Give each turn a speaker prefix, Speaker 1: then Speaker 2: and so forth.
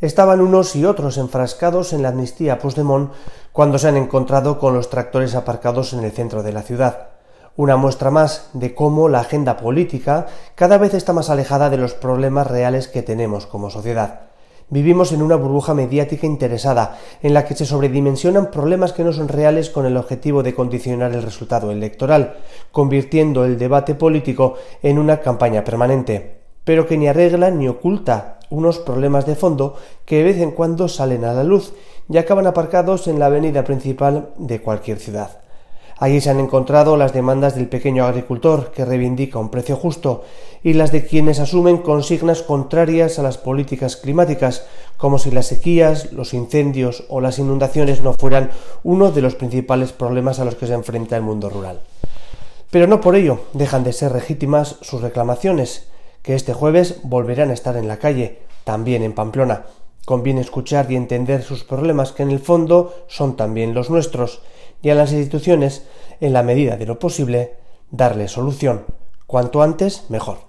Speaker 1: estaban unos y otros enfrascados en la amnistía Puigdemont cuando se han encontrado con los tractores aparcados en el centro de la ciudad. Una muestra más de cómo la agenda política cada vez está más alejada de los problemas reales que tenemos como sociedad. Vivimos en una burbuja mediática interesada, en la que se sobredimensionan problemas que no son reales con el objetivo de condicionar el resultado electoral, convirtiendo el debate político en una campaña permanente, pero que ni arregla ni oculta unos problemas de fondo que de vez en cuando salen a la luz y acaban aparcados en la avenida principal de cualquier ciudad. Allí se han encontrado las demandas del pequeño agricultor que reivindica un precio justo y las de quienes asumen consignas contrarias a las políticas climáticas, como si las sequías, los incendios o las inundaciones no fueran uno de los principales problemas a los que se enfrenta el mundo rural. Pero no por ello dejan de ser legítimas sus reclamaciones, que este jueves volverán a estar en la calle, también en Pamplona. Conviene escuchar y entender sus problemas, que en el fondo son también los nuestros, y a las instituciones, en la medida de lo posible, darle solución. Cuanto antes, mejor.